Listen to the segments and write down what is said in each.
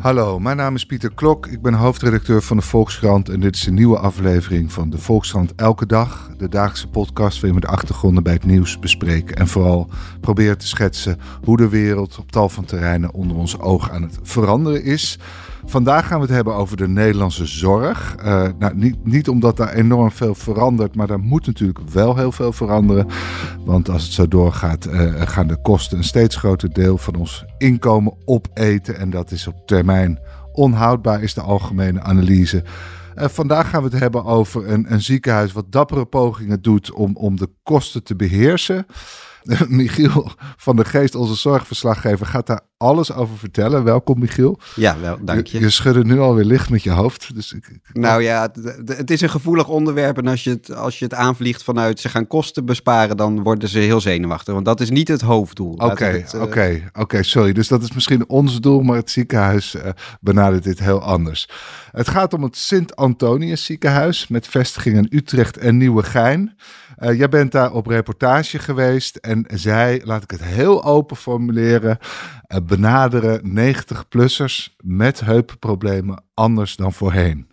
Hallo, mijn naam is Pieter Klok. Ik ben hoofdredacteur van de Volkskrant en dit is een nieuwe aflevering van de Volkskrant Elke Dag. De dagelijkse podcast waarin we de achtergronden bij het nieuws bespreken en vooral proberen te schetsen hoe de wereld op tal van terreinen onder ons oog aan het veranderen is. Vandaag gaan we het hebben over de Nederlandse zorg. Uh, nou, niet, niet omdat daar enorm veel verandert, maar daar moet natuurlijk wel heel veel veranderen. Want als het zo doorgaat, uh, gaan de kosten een steeds groter deel van ons inkomen opeten. En dat is op termijn onhoudbaar, is de algemene analyse. Uh, vandaag gaan we het hebben over een, een ziekenhuis wat dappere pogingen doet om, om de kosten te beheersen. Michiel van der Geest, onze zorgverslaggever, gaat daar alles over vertellen. Welkom, Michiel. Ja, wel, dank je. Je, je schudde nu alweer licht met je hoofd. Dus ik, ik... Nou ja, het, het, is een gevoelig onderwerp. En als je, het, als je het aanvliegt vanuit ze gaan kosten besparen, dan worden ze heel zenuwachtig. Want dat is niet het hoofddoel. Oké, eh, oké, oké, sorry. Dus dat is misschien ons doel, maar het ziekenhuis uh, benadert dit heel anders. Het gaat om het Sint-Antonius ziekenhuis met vestigingen in Utrecht en Nieuwegein. Uh, jij bent daar op reportage geweest en zij, laat ik het heel open formuleren, uh, benaderen 90-plussers met heupproblemen anders dan voorheen.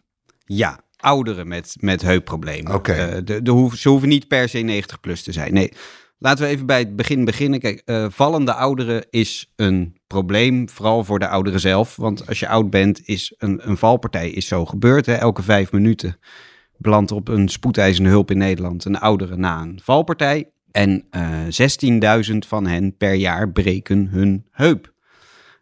Ja, ouderen met, met heupproblemen. Oké. Okay. Uh, de, de hoef, ze hoeven niet per se 90 plus te zijn. Nee, laten we even bij het begin beginnen. Kijk, uh, vallende ouderen is een probleem, vooral voor de ouderen zelf. Want als je oud bent, is een, een valpartij is zo gebeurd. Hè? Elke vijf minuten belandt op een spoedeisende hulp in Nederland een oudere na een valpartij. En uh, 16.000 van hen per jaar breken hun heup.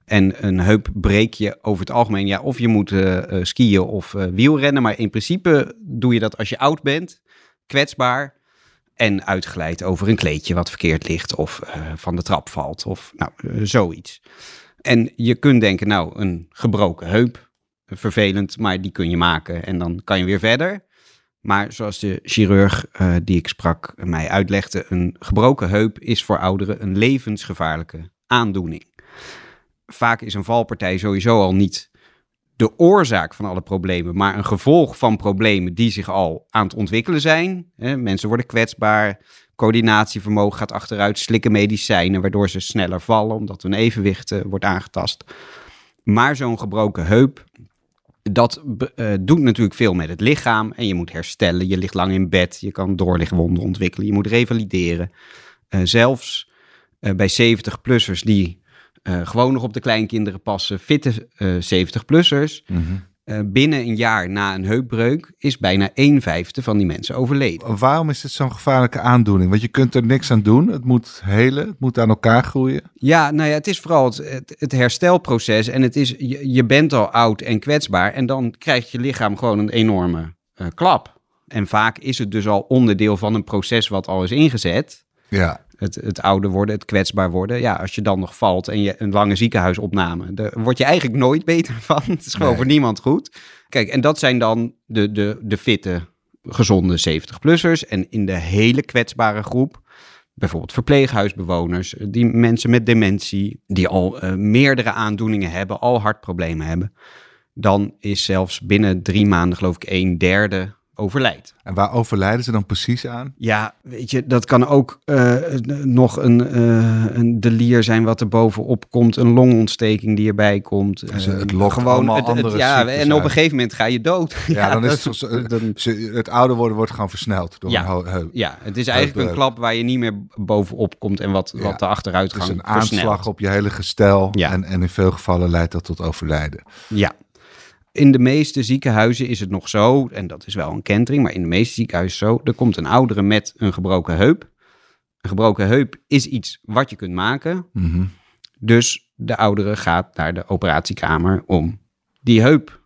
En een heup breek je over het algemeen, ja, of je moet uh, uh, skiën of wielrennen. Maar in principe doe je dat als je oud bent, kwetsbaar en uitgeleid over een kleedje wat verkeerd ligt of van de trap valt of nou, zoiets. En je kunt denken, nou, een gebroken heup, vervelend, maar die kun je maken en dan kan je weer verder. Maar zoals de chirurg uh, die ik sprak mij uitlegde, een gebroken heup is voor ouderen een levensgevaarlijke aandoening. Vaak is een valpartij sowieso al niet de oorzaak van alle problemen, maar een gevolg van problemen die zich al aan het ontwikkelen zijn. Mensen worden kwetsbaar, coördinatievermogen gaat achteruit, slikken medicijnen, waardoor ze sneller vallen omdat hun evenwicht wordt aangetast. Maar zo'n gebroken heup dat uh, doet natuurlijk veel met het lichaam. En je moet herstellen. Je ligt lang in bed. Je kan doorlichtwonden ontwikkelen. Je moet revalideren. Uh, zelfs uh, bij 70-plussers die gewoon nog op de kleinkinderen passen, fitte 70-plussers. Mm -hmm. Uh, binnen een jaar na een heupbreuk is bijna een vijfde van die mensen overleden. Waarom is het zo'n gevaarlijke aandoening? Want je kunt er niks aan doen. Het moet helen, het moet aan elkaar groeien. Ja, nou ja, het is vooral het, het, het herstelproces. En het is, je, je, bent al oud en kwetsbaar. En dan krijgt je lichaam gewoon een enorme uh, klap. En vaak is het dus al onderdeel van een proces wat al is ingezet. Ja. Het, het ouder worden, het kwetsbaar worden. Ja, als je dan nog valt en je een lange ziekenhuisopname, daar word je eigenlijk nooit beter van. Het is gewoon nee. voor niemand goed. Kijk, en dat zijn dan de, de, de fitte, gezonde 70-plussers. En in de hele kwetsbare groep, bijvoorbeeld verpleeghuisbewoners, die mensen met dementie, die al uh, meerdere aandoeningen hebben, al hartproblemen hebben. Dan is zelfs binnen drie maanden, geloof ik, een derde overlijdt. En waar overlijden ze dan precies aan? Ja, weet je, dat kan ook uh, nog een, uh, een delier zijn wat er bovenop komt. Een longontsteking die erbij komt. Dus het lokt gewoon het, het, Ja, en op een gegeven moment ga je dood. Ja, ja dan is het, dan, het ouder worden wordt gewoon versneld door ja, een heup. Ja, het is eigenlijk een klap waar je niet meer bovenop komt en wat, ja, wat de achteruitgang Het is een aanslag versnelt. op je hele gestel. Ja. En, en in veel gevallen leidt dat tot overlijden. Ja, in de meeste ziekenhuizen is het nog zo, en dat is wel een kentering, maar in de meeste ziekenhuizen zo, er komt een oudere met een gebroken heup. Een gebroken heup is iets wat je kunt maken. Mm -hmm. Dus de oudere gaat naar de operatiekamer om die heup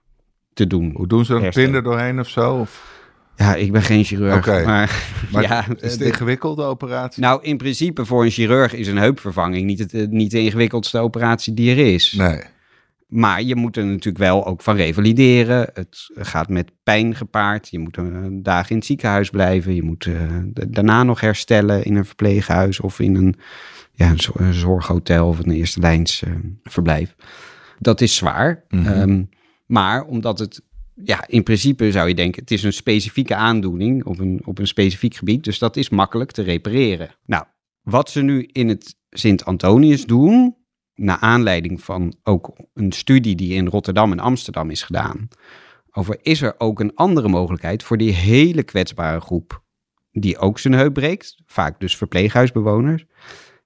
te doen. Hoe doen ze er een pin er doorheen of zo? Of? Ja, ik ben geen chirurg. Okay. Maar, maar ja, is het ingewikkelde operatie? Nou, in principe voor een chirurg is een heupvervanging niet, het, niet de ingewikkeldste operatie die er is. Nee. Maar je moet er natuurlijk wel ook van revalideren. Het gaat met pijn gepaard. Je moet een dag in het ziekenhuis blijven. Je moet uh, daarna nog herstellen in een verpleeghuis of in een, ja, een zorghotel of een eerste lijns uh, verblijf. Dat is zwaar. Mhm. Mm -hmm. um, maar omdat het, ja, in principe zou je denken, het is een specifieke aandoening op een, op een specifiek gebied. Dus dat is makkelijk te repareren. Nou, wat ze nu in het Sint-Antonius doen, naar aanleiding van ook een studie die in Rotterdam en Amsterdam is gedaan, over is er ook een andere mogelijkheid voor die hele kwetsbare groep die ook zijn heup breekt, vaak dus verpleeghuisbewoners.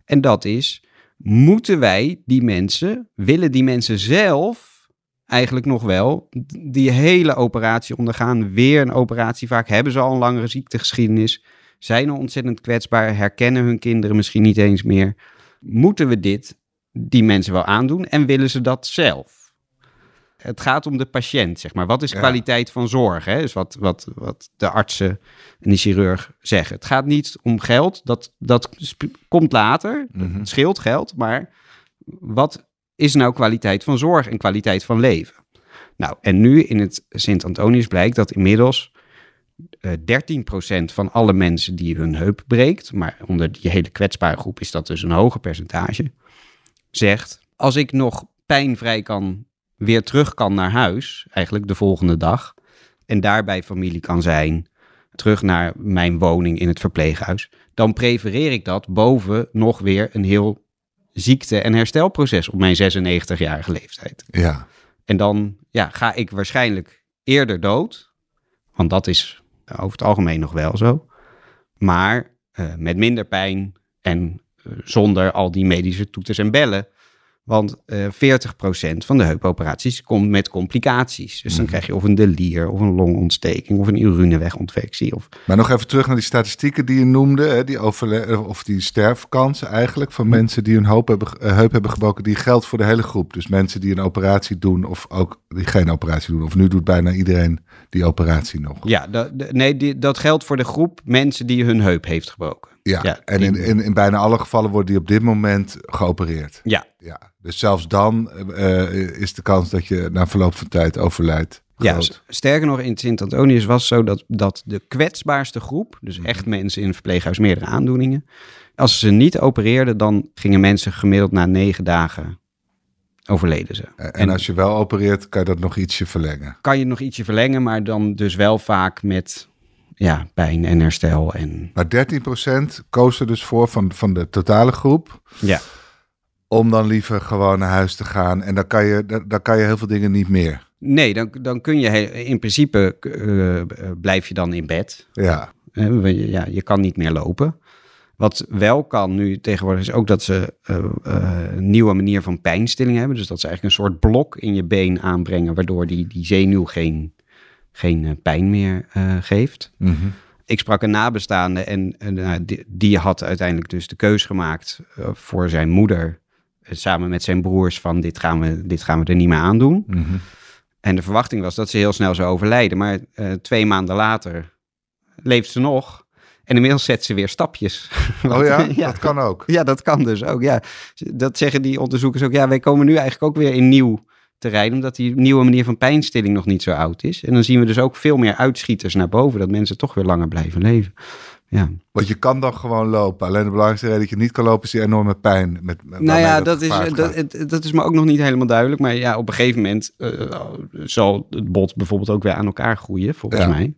En dat is, moeten wij die mensen, willen die mensen zelf eigenlijk nog wel die hele operatie ondergaan, weer een operatie, vaak hebben ze al een langere ziektegeschiedenis, zijn al ontzettend kwetsbaar, herkennen hun kinderen misschien niet eens meer. Moeten we dit die mensen wel aandoen en willen ze dat zelf? Het gaat om de patiënt, zeg maar. Wat is Ja. kwaliteit van zorg? Hè? Dus wat, wat, wat de artsen en de chirurg zeggen. Het gaat niet om geld, dat, dat komt later. Mhm. Het scheelt geld, maar wat is nou kwaliteit van zorg en kwaliteit van leven? Nou, en nu in het Sint-Antonius blijkt dat inmiddels eh 13% van alle mensen die hun heup breekt, maar onder die hele kwetsbare groep is dat dus een hoger percentage, zegt: Als ik nog pijnvrij kan, weer terug kan naar huis, eigenlijk de volgende dag, en daarbij familie kan zijn, terug naar mijn woning in het verpleeghuis, dan prefereer ik dat boven nog weer een heel ziekte- en herstelproces op mijn 96-jarige leeftijd. Ja. En dan ja, ga ik waarschijnlijk eerder dood. Want dat is over het algemeen nog wel zo. Maar eh, met minder pijn en zonder al die medische toeters en bellen. Want eh 40% van de heupoperaties komt met complicaties. Dus dan Mhm. krijg je of een delier, of een longontsteking, of een urineweginfectie. Of... Maar nog even terug naar die statistieken die je noemde, hè, die overle- of die sterfkansen eigenlijk van mensen die hun hoop hebben, eh, heup hebben gebroken, die geldt voor de hele groep. Dus mensen die een operatie doen of ook die geen operatie doen. Of nu doet bijna iedereen die operatie nog. Ja, nee, die, dat geldt voor de groep mensen die hun heup heeft gebroken. Ja, Ja, en in, in, in bijna alle gevallen wordt die op dit moment geopereerd. Ja, Ja, dus zelfs dan eh, is de kans dat je na verloop van tijd overlijdt Ja, groot. s- sterker nog, in Sint-Antonius was het zo dat, dat de kwetsbaarste groep, dus echt mensen in een verpleeghuis meerdere aandoeningen, als ze niet opereerden, dan gingen mensen gemiddeld na negen dagen overleden ze. En, en als je wel opereert, kan je dat nog ietsje verlengen. kan je nog ietsje verlengen, maar dan dus wel vaak met ja, pijn en herstel. En, Maar 13% koos er dus voor van, van de totale groep ja. om dan liever gewoon naar huis te gaan. En dan kan je, dan, dan kan je heel veel dingen niet meer. Nee, dan, dan kun je in principe eh, eh, blijf je dan in bed. Ja, je- ja, je kan niet meer lopen. Wat wel kan nu tegenwoordig is ook dat ze eh, eh, een nieuwe manier van pijnstilling hebben. Dus dat ze eigenlijk een soort blok in je been aanbrengen, waardoor die, die zenuw geen, geen eh, pijn meer eh, geeft. Mhm. Ik sprak een nabestaande en nou, die, die had uiteindelijk dus de keus gemaakt eh, voor zijn moeder. samen met zijn broers van dit gaan we, dit gaan we er niet meer aan doen. Mhm. En de verwachting was dat ze heel snel zou overlijden. Maar twee maanden later leeft ze nog. En inmiddels zet ze weer stapjes. Oh ja? ja. dat kan ook. Ja, dat kan dus ook. Ja. Dat zeggen die onderzoekers ook. Ja, wij komen nu eigenlijk ook weer in nieuw terrein. Omdat die nieuwe manier van pijnstilling nog niet zo oud is. En dan zien we dus ook veel meer uitschieters naar boven. Dat mensen toch weer langer blijven leven. Ja. Want je kan dan gewoon lopen. Alleen de belangrijkste reden dat je niet kan lopen is die enorme pijn. Met, met, Nou ja, dat, is, dat, dat is me ook nog niet helemaal duidelijk. Maar ja, op een gegeven moment eh, zal het bot bijvoorbeeld ook weer aan elkaar groeien, volgens Ja. mij.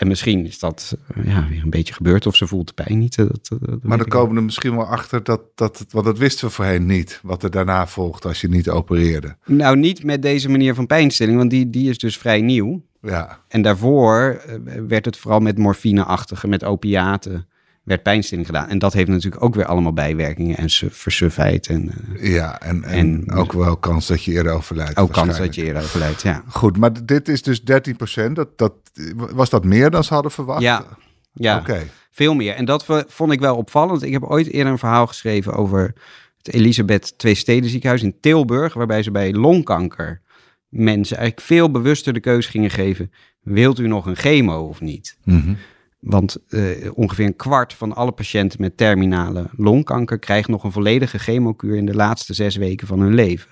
En misschien is dat eh, ja, weer een beetje gebeurd of ze voelt de pijn niet. eh, Dat, dat, dat Maar dan komen we er misschien wel achter dat, dat, want dat wisten we voorheen niet. Wat er daarna volgt als je niet opereerde. Nou, niet met deze manier van pijnstilling, want die, die is dus vrij nieuw. Ja, En daarvoor eh, werd het vooral met morfineachtige, met opiaten, werd pijnstilling gedaan. En dat heeft natuurlijk ook weer allemaal bijwerkingen en su- versufheid. En eh, ja en, en, En- ook wel kans dat je eerder overlijdt. ook kans dat je eerder overlijdt, ja. Goed, maar dit is dus 13%. Dat, dat, was dat meer dan ze hadden verwacht? Ja, ja. Oké. Veel meer. En dat vond ik wel opvallend. Ik heb ooit eerder een verhaal geschreven over het Elisabeth Twee Steden ziekenhuis in Tilburg, waarbij ze bij longkanker mensen eigenlijk veel bewuster de keus gingen geven. Wilt u nog een chemo of niet? Mhm. Want eh, ongeveer een kwart van alle patiënten met terminale longkanker krijgt nog een volledige chemokuur in de laatste zes weken van hun leven.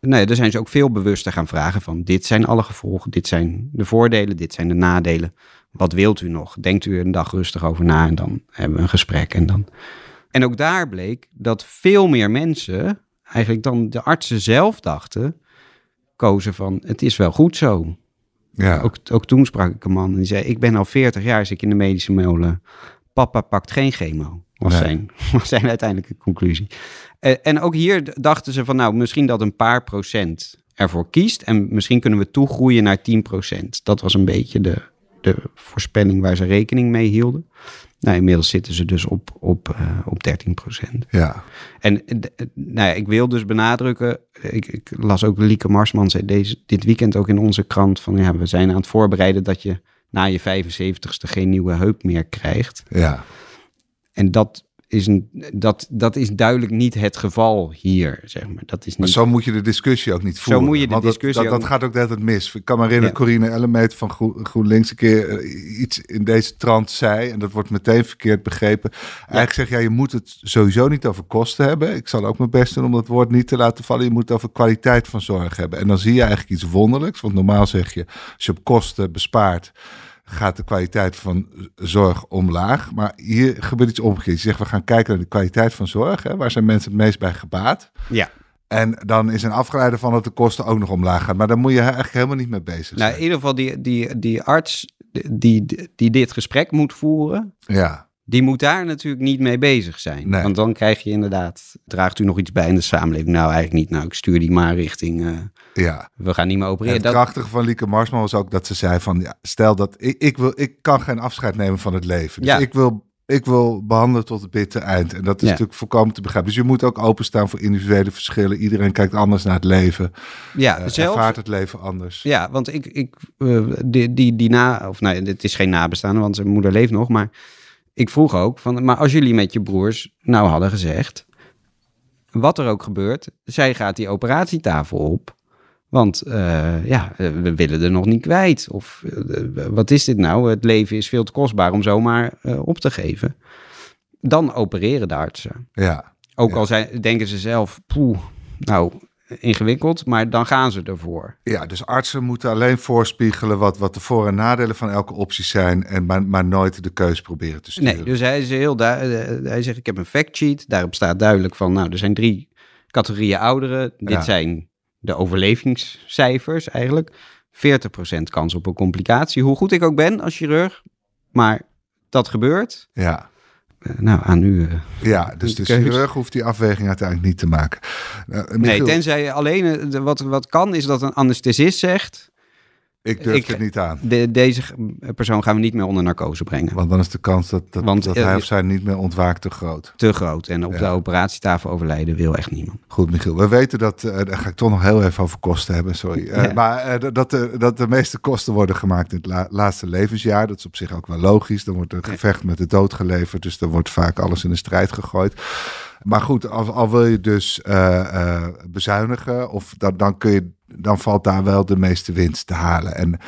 Nou ja, daar zijn ze ook veel bewuster gaan vragen van dit zijn alle gevolgen, dit zijn de voordelen, dit zijn de nadelen. Wat wilt u nog? Denkt u er een dag rustig over na en dan hebben we een gesprek. En, dan... en ook daar bleek dat veel meer mensen, eigenlijk dan de artsen zelf dachten, kozen van het is wel goed zo. Ja. Ook, ook toen sprak ik een man en die zei: Ik ben al 40 jaar zit ik in de medische molen. Papa pakt geen chemo. Was, Nee. zijn, was zijn uiteindelijke conclusie. Eh, en ook hier dachten ze van, nou, misschien dat een paar procent ervoor kiest. En misschien kunnen we toegroeien naar 10 procent. Dat was een beetje de, de voorspelling waar ze rekening mee hielden. Nou, inmiddels zitten ze dus op, op, eh, op 13 procent. Ja, En eh, eh, nou ja, ik wil dus benadrukken, ik, ik las ook Lieke Marsman zei deze, dit weekend ook in onze krant van ja, we zijn aan het voorbereiden dat je na je 75ste geen nieuwe heup meer krijgt. ja. En dat is, een, dat, dat is duidelijk niet het geval hier, zeg maar. Dat is Maar niet... zo moet je de discussie ook niet voeren. moet je de want discussie dat, ook dat, gaat ook net het mis. Ik kan me herinneren, Ja. Corine Ellemeet van Groen- GroenLinks een keer eh, iets in deze trant zei. En dat wordt meteen verkeerd begrepen. Eigenlijk zeg jij, je moet het sowieso niet over kosten hebben. Ik zal ook mijn best doen om dat woord niet te laten vallen. Je moet het over kwaliteit van zorg hebben. En dan zie je eigenlijk iets wonderlijks. Want normaal zeg je, als je op kosten bespaart gaat de kwaliteit van zorg omlaag. Maar hier gebeurt iets omgekeerd. Je zegt, we gaan kijken naar de kwaliteit van zorg. Hè? Waar zijn mensen het meest bij gebaat? Ja, En dan is een afgeleide van dat de kosten ook nog omlaag gaan. Maar daar moet je eigenlijk helemaal niet mee bezig nou zijn. in ieder geval die, die, die arts die, die dit gesprek moet voeren, Ja, die moet daar natuurlijk niet mee bezig zijn. Nee. Want dan krijg je inderdaad, draagt u nog iets bij in de samenleving? Nou, eigenlijk niet. Nou, ik stuur die maar richting, eh, ja. we gaan niet meer En opereren. het Dat, krachtige van Lieke Marsman was ook dat ze zei van... Ja, stel dat ik, ik, wil, ik kan geen afscheid nemen van het leven. Dus Ja. ik, wil, ik wil behandelen tot het bittere eind. En dat is Ja. natuurlijk volkomen te begrijpen. Dus je moet ook openstaan voor individuele verschillen. Iedereen kijkt anders naar het leven. ja, eh, zelf, ervaart het leven anders. Ja, want ik, ik eh, die, die, die na, of nee, het is geen nabestaande, want zijn moeder leeft nog, maar ik vroeg ook van, maar als jullie met je broers nou hadden gezegd, wat er ook gebeurt, zij gaat die operatietafel op, want eh, ja, we willen er nog niet kwijt. Of eh, wat is dit nou? Het leven is veel te kostbaar om zomaar eh, op te geven. Dan opereren de artsen. Ja, Ook Ja. al zijn, denken ze zelf, poeh, nou, ingewikkeld, maar dan gaan ze ervoor. Ja, dus artsen moeten alleen voorspiegelen wat, wat de voor- en nadelen van elke optie zijn. En maar, maar nooit de keus proberen te sturen. Nee, dus hij, is heel du- eh, hij zegt, ik heb een fact sheet. Daarop staat duidelijk van, nou, er zijn drie categorieën ouderen. Dit Ja. zijn de overlevingscijfers eigenlijk. 40% kans op een complicatie. Hoe goed ik ook ben als chirurg, maar dat gebeurt. Ja. Eh, nou, aan u. eh. Ja, dus de Keus. chirurg hoeft die afweging uiteindelijk niet te maken. Uh, Nee, tenzij alleen eh, de- wat, wat kan is dat een anesthesist zegt... ik durf ik- het niet aan. De, deze persoon gaan we niet meer onder narcose brengen. Want dan is de kans dat, dat, Want, dat eh, hij of zij niet meer ontwaakt te groot. Te groot. En op Ja. de operatietafel overlijden wil echt niemand. Goed, Michiel. We weten dat, eh, daar ga ik toch nog heel even over kosten hebben, sorry. Eh, Ja. Maar dat- de, dat de meeste kosten worden gemaakt in het la- laatste levensjaar. Dat is op zich ook wel logisch. Dan wordt een gevecht met de dood geleverd. Dus dan wordt vaak alles in de strijd gegooid. Maar goed, al, al wil je dus eh, eh, bezuinigen, of dan, dan, kun je, dan valt daar wel de meeste winst te halen. En,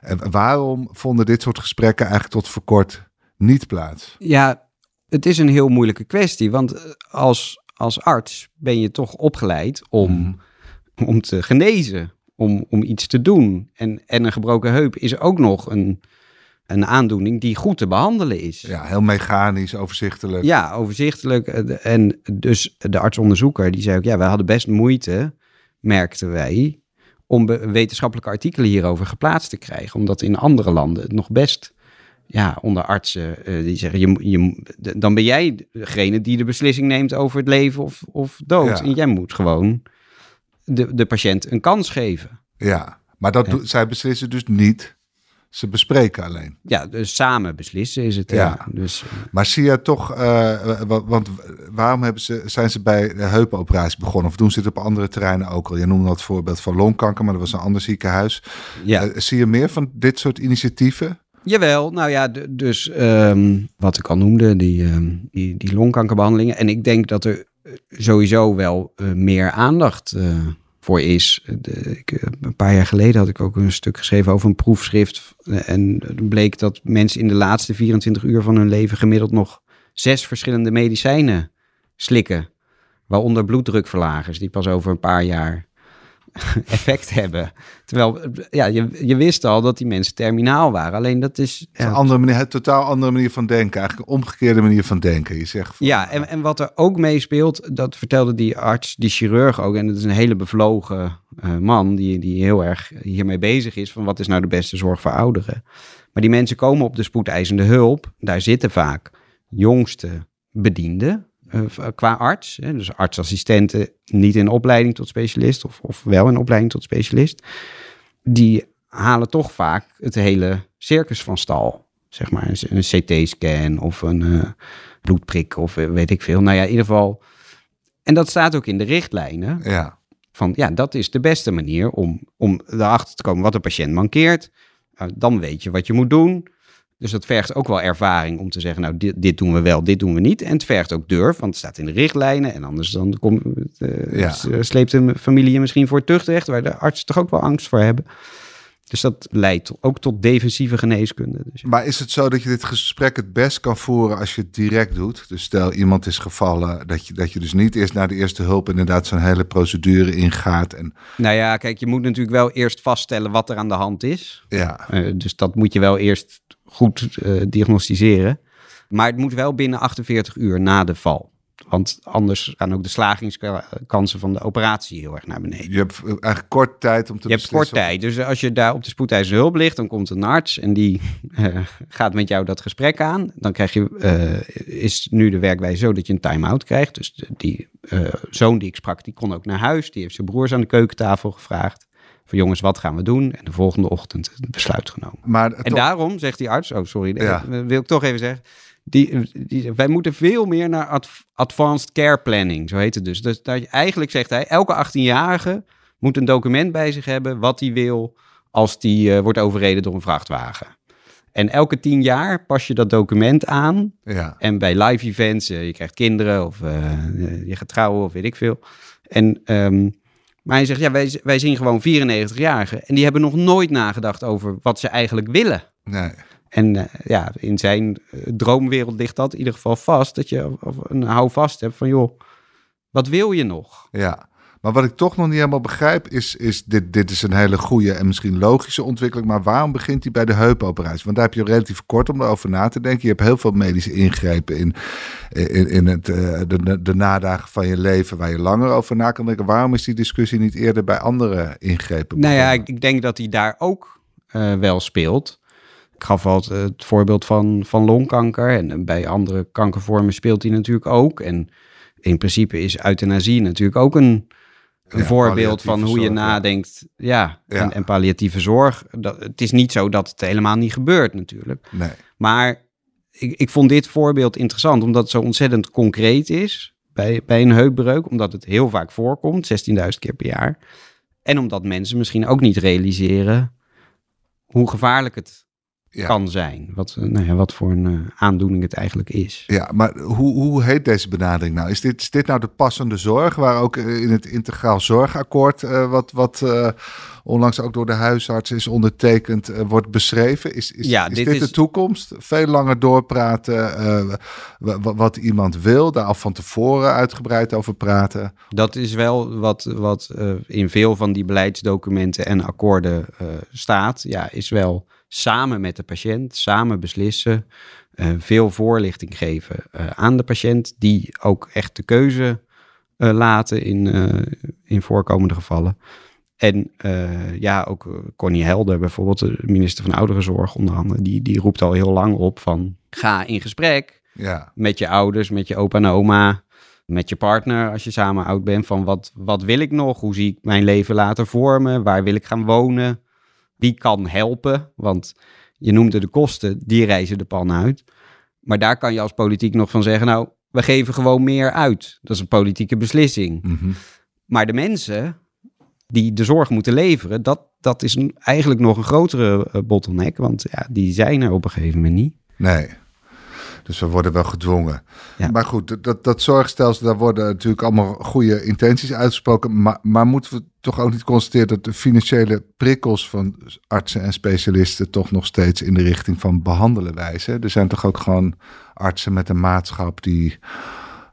en waarom vonden dit soort gesprekken eigenlijk tot voor kort niet plaats? Ja, het is een heel moeilijke kwestie. Want eh, als, als arts ben je toch opgeleid om, om te genezen, om, om iets te doen. En, en een gebroken heup is ook nog een, een aandoening die goed te behandelen is. Ja, heel mechanisch, overzichtelijk. Ja, overzichtelijk. En dus de artsonderzoeker die zei ook, ja, we hadden best moeite, merkten wij, om wetenschappelijke artikelen hierover geplaatst te krijgen. Omdat in andere landen het nog best, ja, onder artsen eh, die zeggen, je, je, dan ben jij degene die de beslissing neemt over het leven of, of dood. Ja. En jij moet gewoon de, de patiënt een kans geven. Ja, maar dat Ja. zij beslissen dus niet. Ze bespreken alleen. Ja, dus samen beslissen is het. Ja. Dus, eh, Maar zie je toch, eh, wa- want waarom hebben ze, zijn ze bij de heupoperatie begonnen? Of doen ze het op andere terreinen ook al? Je noemde dat voorbeeld van longkanker, maar dat was een ander ziekenhuis. ja. Eh, zie je meer van dit soort initiatieven? Jawel, nou ja, dus ehm, wat ik al noemde, die, ehm, die, die longkankerbehandelingen. En ik denk dat er eh, sowieso wel eh, meer aandacht eh, voor is. De, ik, eh, een paar jaar geleden had ik ook een stuk geschreven over een proefschrift. En bleek dat mensen in de laatste 24 uur van hun leven gemiddeld nog zes verschillende medicijnen slikken. Waaronder bloeddrukverlagers, die pas over een paar jaar effect hebben. Terwijl, ja, je, je wist al dat die mensen terminaal waren. Alleen dat is... Een andere manier, totaal andere manier van denken. Eigenlijk een omgekeerde manier van denken. Je zegt van, ja en, en wat er ook meespeelt, dat vertelde die arts, die chirurg ook. En dat is een hele bevlogen eh, man die, die heel erg hiermee bezig is. Van wat is nou de beste zorg voor ouderen? Maar die mensen komen op de spoedeisende hulp. Daar zitten vaak jongste bedienden qua arts. Hè, dus artsassistenten niet in opleiding tot specialist of, of wel in opleiding tot specialist. Die halen toch vaak het hele circus van stal. Zeg maar een, CT-scan of een uh, bloedprik of weet ik veel. Nou ja, in ieder geval. En dat staat ook in de richtlijnen. Ja. Van ja, dat is de beste manier om, om erachter te komen wat de patiënt mankeert. Uh, dan weet je wat je moet doen. Dus dat vergt ook wel ervaring om te zeggen, nou, dit, dit, doen we wel, dit doen we niet. En het vergt ook durf, want het staat in de richtlijnen. En anders dan komt, uh, ja. sleept de familie je misschien voor tuchtrecht, waar de artsen toch ook wel angst voor hebben. Dus dat leidt ook tot defensieve geneeskunde. Dus Maar is het zo dat je dit gesprek het best kan voeren als je het direct doet? Dus stel iemand is gevallen, dat je, dat je dus niet eerst naar de eerste hulp inderdaad zo'n hele procedure ingaat. En... Nou ja, kijk, je moet natuurlijk wel eerst vaststellen wat er aan de hand is. Ja. Uh, dus dat moet je wel eerst goed uh, diagnosticeren. Maar het moet wel binnen 48 uur na de val. Want anders gaan ook de slagingskansen van de operatie heel erg naar beneden. Je hebt eigenlijk kort tijd om te Je hebt kort tijd. Dus als je daar op de spoedeisende hulp ligt, dan komt een arts en die uh, gaat met jou dat gesprek aan. Dan krijg je, uh, is nu de werkwijze zo dat je een time-out krijgt. Dus die uh, zoon die ik sprak, die kon ook naar huis. Die heeft zijn broers aan de keukentafel gevraagd. Van jongens, wat gaan we doen? En de volgende ochtend het besluit genomen. Maar en daarom zegt die arts, oh sorry, ja. wil ik toch even zeggen die, die, wij moeten veel meer naar advanced care planning, zo heet het dus. Dus dat, eigenlijk zegt hij, elke 18-jarige moet een document bij zich hebben wat hij wil als die uh, wordt overreden door een vrachtwagen. En elke tien jaar pas je dat document aan. Ja. En bij live events, uh, je krijgt kinderen of uh, je gaat trouwen of weet ik veel. En, um, maar hij zegt, ja, wij, wij zien gewoon 94-jarigen. En die hebben nog nooit nagedacht over wat ze eigenlijk willen. Nee. En uh, ja, in zijn uh, droomwereld ligt dat in ieder geval vast. Dat je een houvast hebt van, joh, wat wil je nog? Ja, maar wat ik toch nog niet helemaal begrijp is, is dit, dit is een hele goede en misschien logische ontwikkeling. Maar waarom begint hij bij de heupoperatie? Want daar heb je relatief kort om erover na te denken. Je hebt heel veel medische ingrepen in, in, in het, uh, de, de nadagen van je leven waar je langer over na kan denken. Waarom is die discussie niet eerder bij andere ingrepen? Nou ja, ik, ik denk dat hij daar ook wel speelt. Ik gaf al het voorbeeld van, van longkanker. En bij andere kankervormen speelt die natuurlijk ook. En in principe is euthanasie natuurlijk ook een, een voorbeeld van hoe je nadenkt. Ja, ja. En, en, palliatieve zorg. Dat, het is niet zo dat het helemaal niet gebeurt natuurlijk. Nee. Maar ik, ik vond dit voorbeeld interessant omdat het zo ontzettend concreet is bij, bij een heupbreuk. Omdat het heel vaak voorkomt, 16.000 keer per jaar. En omdat mensen misschien ook niet realiseren hoe gevaarlijk het ja. kan zijn. Wat, nou ja, wat voor een uh, aandoening het eigenlijk is. Ja, maar hoe, hoe heet deze benadering nou? Is dit, is dit nou de passende zorg, waar ook in het integraal zorgakkoord, uh, wat, wat uh, onlangs ook door de huisarts is ondertekend, wordt beschreven? Is, is, ja, is dit, dit is... de toekomst? Veel langer doorpraten, wat iemand wil, daar al van tevoren uitgebreid over praten? Dat is wel wat, wat in veel van die beleidsdocumenten en akkoorden staat. Ja, is wel samen met de patiënt, samen beslissen, uh, veel voorlichting geven uh, aan de patiënt, die ook echt de keuze uh, laten in, in voorkomende gevallen. En ja, ook Connie Helder, bijvoorbeeld, de minister van Ouderenzorg onder andere, die, die roept al heel lang op van ga in gesprek ja. met je ouders, met je opa en oma, met je partner als je samen oud bent. Van wat, wat wil ik nog? Hoe zie ik mijn leven later vormen? Waar wil ik gaan wonen? Wie kan helpen? Want je noemde de kosten, die reizen de pan uit. Maar daar kan je als politiek nog van zeggen, nou, we geven gewoon meer uit. Dat is een politieke beslissing. Mm -hmm. Maar de mensen die de zorg moeten leveren, dat, dat is eigenlijk nog een grotere uh, bottleneck. Want ja, die zijn er op een gegeven moment niet. Nee. Dus we worden wel gedwongen. Ja. Maar goed, dat, dat zorgstelsel, daar worden natuurlijk allemaal goede intenties uitgesproken. Maar, maar moeten we toch ook niet constateren dat de financiële prikkels van artsen en specialisten toch nog steeds in de richting van behandelen wijzen? Er zijn toch ook gewoon artsen met een maatschap die.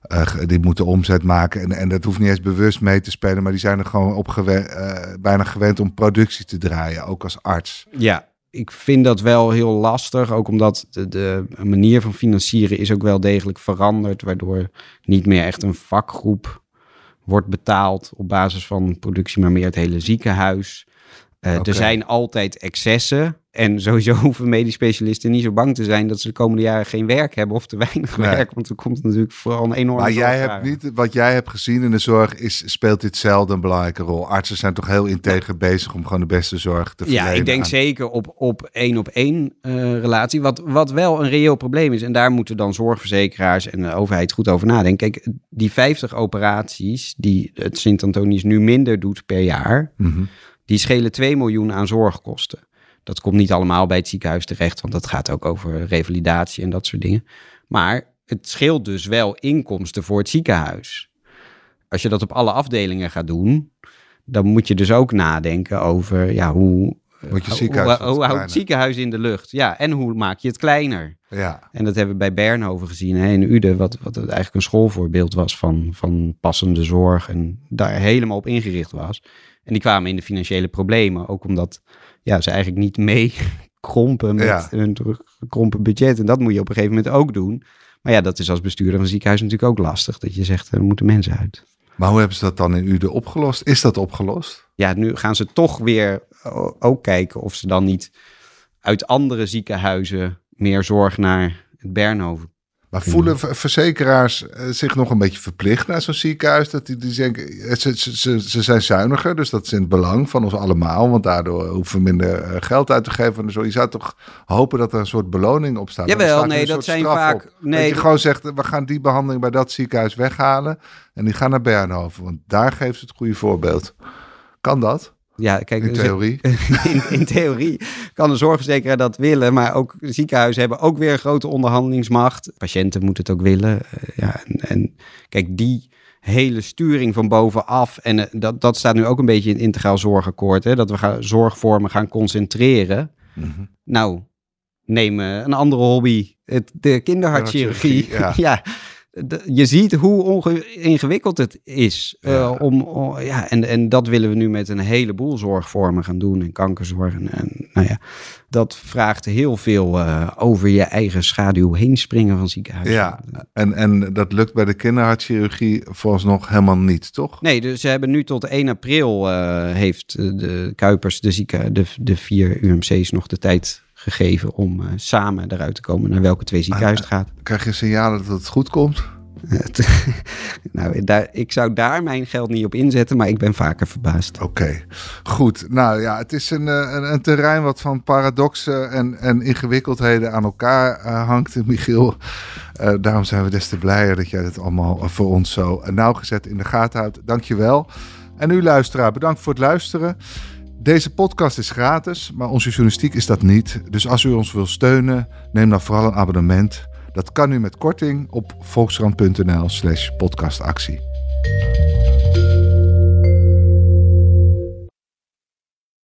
Uh, die moeten omzet maken. En, en dat hoeft niet eens bewust mee te spelen, maar die zijn er gewoon op gewend, uh, bijna gewend om productie te draaien, ook als arts. Ja, ik vind dat wel heel lastig, ook omdat de, manier van financieren is ook wel degelijk veranderd, waardoor niet meer echt een vakgroep wordt betaald op basis van productie, maar meer het hele ziekenhuis. Uh, Oké. Er zijn altijd excessen. En sowieso hoeven medisch specialisten niet zo bang te zijn dat ze de komende jaren geen werk hebben of te weinig Nee. werk. Want er komt natuurlijk vooral een enorme Maar jij hebt niet, wat jij hebt gezien in de zorg, is, speelt dit zelden een belangrijke rol. Artsen zijn toch heel integer bezig om gewoon de beste zorg te verlenen. Ja, ik denk aan- zeker op, op één op één eh, relatie. Wat, wat wel een reëel probleem is. En daar moeten dan zorgverzekeraars en de overheid goed over nadenken. Kijk, die 50 operaties die het Sint-Antonius nu minder doet per jaar. Mhm. Die schelen 2 miljoen aan zorgkosten. Dat komt niet allemaal bij het ziekenhuis terecht, want dat gaat ook over revalidatie en dat soort dingen. Maar het scheelt dus wel inkomsten voor het ziekenhuis. Als je dat op alle afdelingen gaat doen, dan moet je dus ook nadenken over ja, hoe, Moet je hoe- ziekenhuis hoe, wat hoe houdt het ziekenhuis in de lucht? Ja, en hoe maak je het kleiner? Ja, En dat hebben we bij Bernhoven gezien hè, in Uden, wat, wat eigenlijk een schoolvoorbeeld was van, van passende zorg en daar helemaal op ingericht was. En die kwamen in de financiële problemen, ook omdat ja, ze eigenlijk niet mee krompen met Ja. hun gekrompen budget. En dat moet je op een gegeven moment ook doen. Maar ja, dat is als bestuurder van een ziekenhuis natuurlijk ook lastig, dat je zegt, er moeten mensen uit. maar hoe hebben ze dat dan in Uden opgelost? Is dat opgelost? Ja, nu gaan ze toch weer o- ook kijken of ze dan niet uit andere ziekenhuizen meer zorg naar het Bernhoven Maar voelen ver- verzekeraars eh, zich nog een beetje verplicht naar zo'n ziekenhuis? Dat die, die denken, eh, ze, ze, ze, ze zijn zuiniger, dus dat is in het belang van ons allemaal. Want daardoor hoeven we minder eh, geld uit te geven. En zo. Je zou toch hopen dat er een soort beloning op staat. Jawel, staat nee, dat zijn vaak- op. nee, dat je gewoon zegt, we gaan die behandeling bij dat ziekenhuis weghalen. En die gaan naar Bernhoven, want daar geeft ze het goede voorbeeld. Kan dat, Ja, kijk, in ze- theorie? in, in theorie kan de zorgverzekeraar dat willen, maar ook ziekenhuizen hebben ook weer een grote onderhandelingsmacht. Patiënten moeten het ook willen. Eh, ja, en, en kijk, die hele sturing van bovenaf, en eh, dat, dat staat nu ook een beetje in het integraal zorgakkoord, hè, dat we gaan zorgvormen gaan concentreren. Mhm. Nou, neem eh, een andere hobby, het, de kinderhartchirurgie. Kinderhartchirurgie, ja. je ziet hoe ingewikkeld het is. eh, om, ja, en, en dat willen we nu met een heleboel zorgvormen gaan doen. En kankerzorg. En, en nou ja, dat vraagt heel veel eh, over je eigen schaduw heen springen van ziekenhuizen. Ja, en, en dat lukt bij de kinderhartchirurgie vooralsnog helemaal niet, toch? Nee, dus ze hebben nu tot 1 april eh, heeft de Kuipers, de, zieken, de, de vier UMC's nog de tijd gegeven om eh, samen eruit te komen naar welke twee ziekenhuizen het gaat. Krijg je signalen dat het goed komt? Nou, daar, ik zou daar mijn geld niet op inzetten, maar ik ben vaker verbaasd. Oké, goed. Nou ja, het is een, eh, een, een terrein wat van paradoxen en, en ingewikkeldheden aan elkaar eh, hangt, Michiel. Eh, daarom zijn we des te blijer dat jij dit allemaal eh, voor ons zo eh, nauwgezet in de gaten houdt. Dank je wel. En u luisteraar, bedankt voor het luisteren. Deze podcast is gratis, maar onze journalistiek is dat niet. Dus als u ons wil steunen, neem dan vooral een abonnement. Dat kan u met korting op volkskrant.nl slash podcastactie.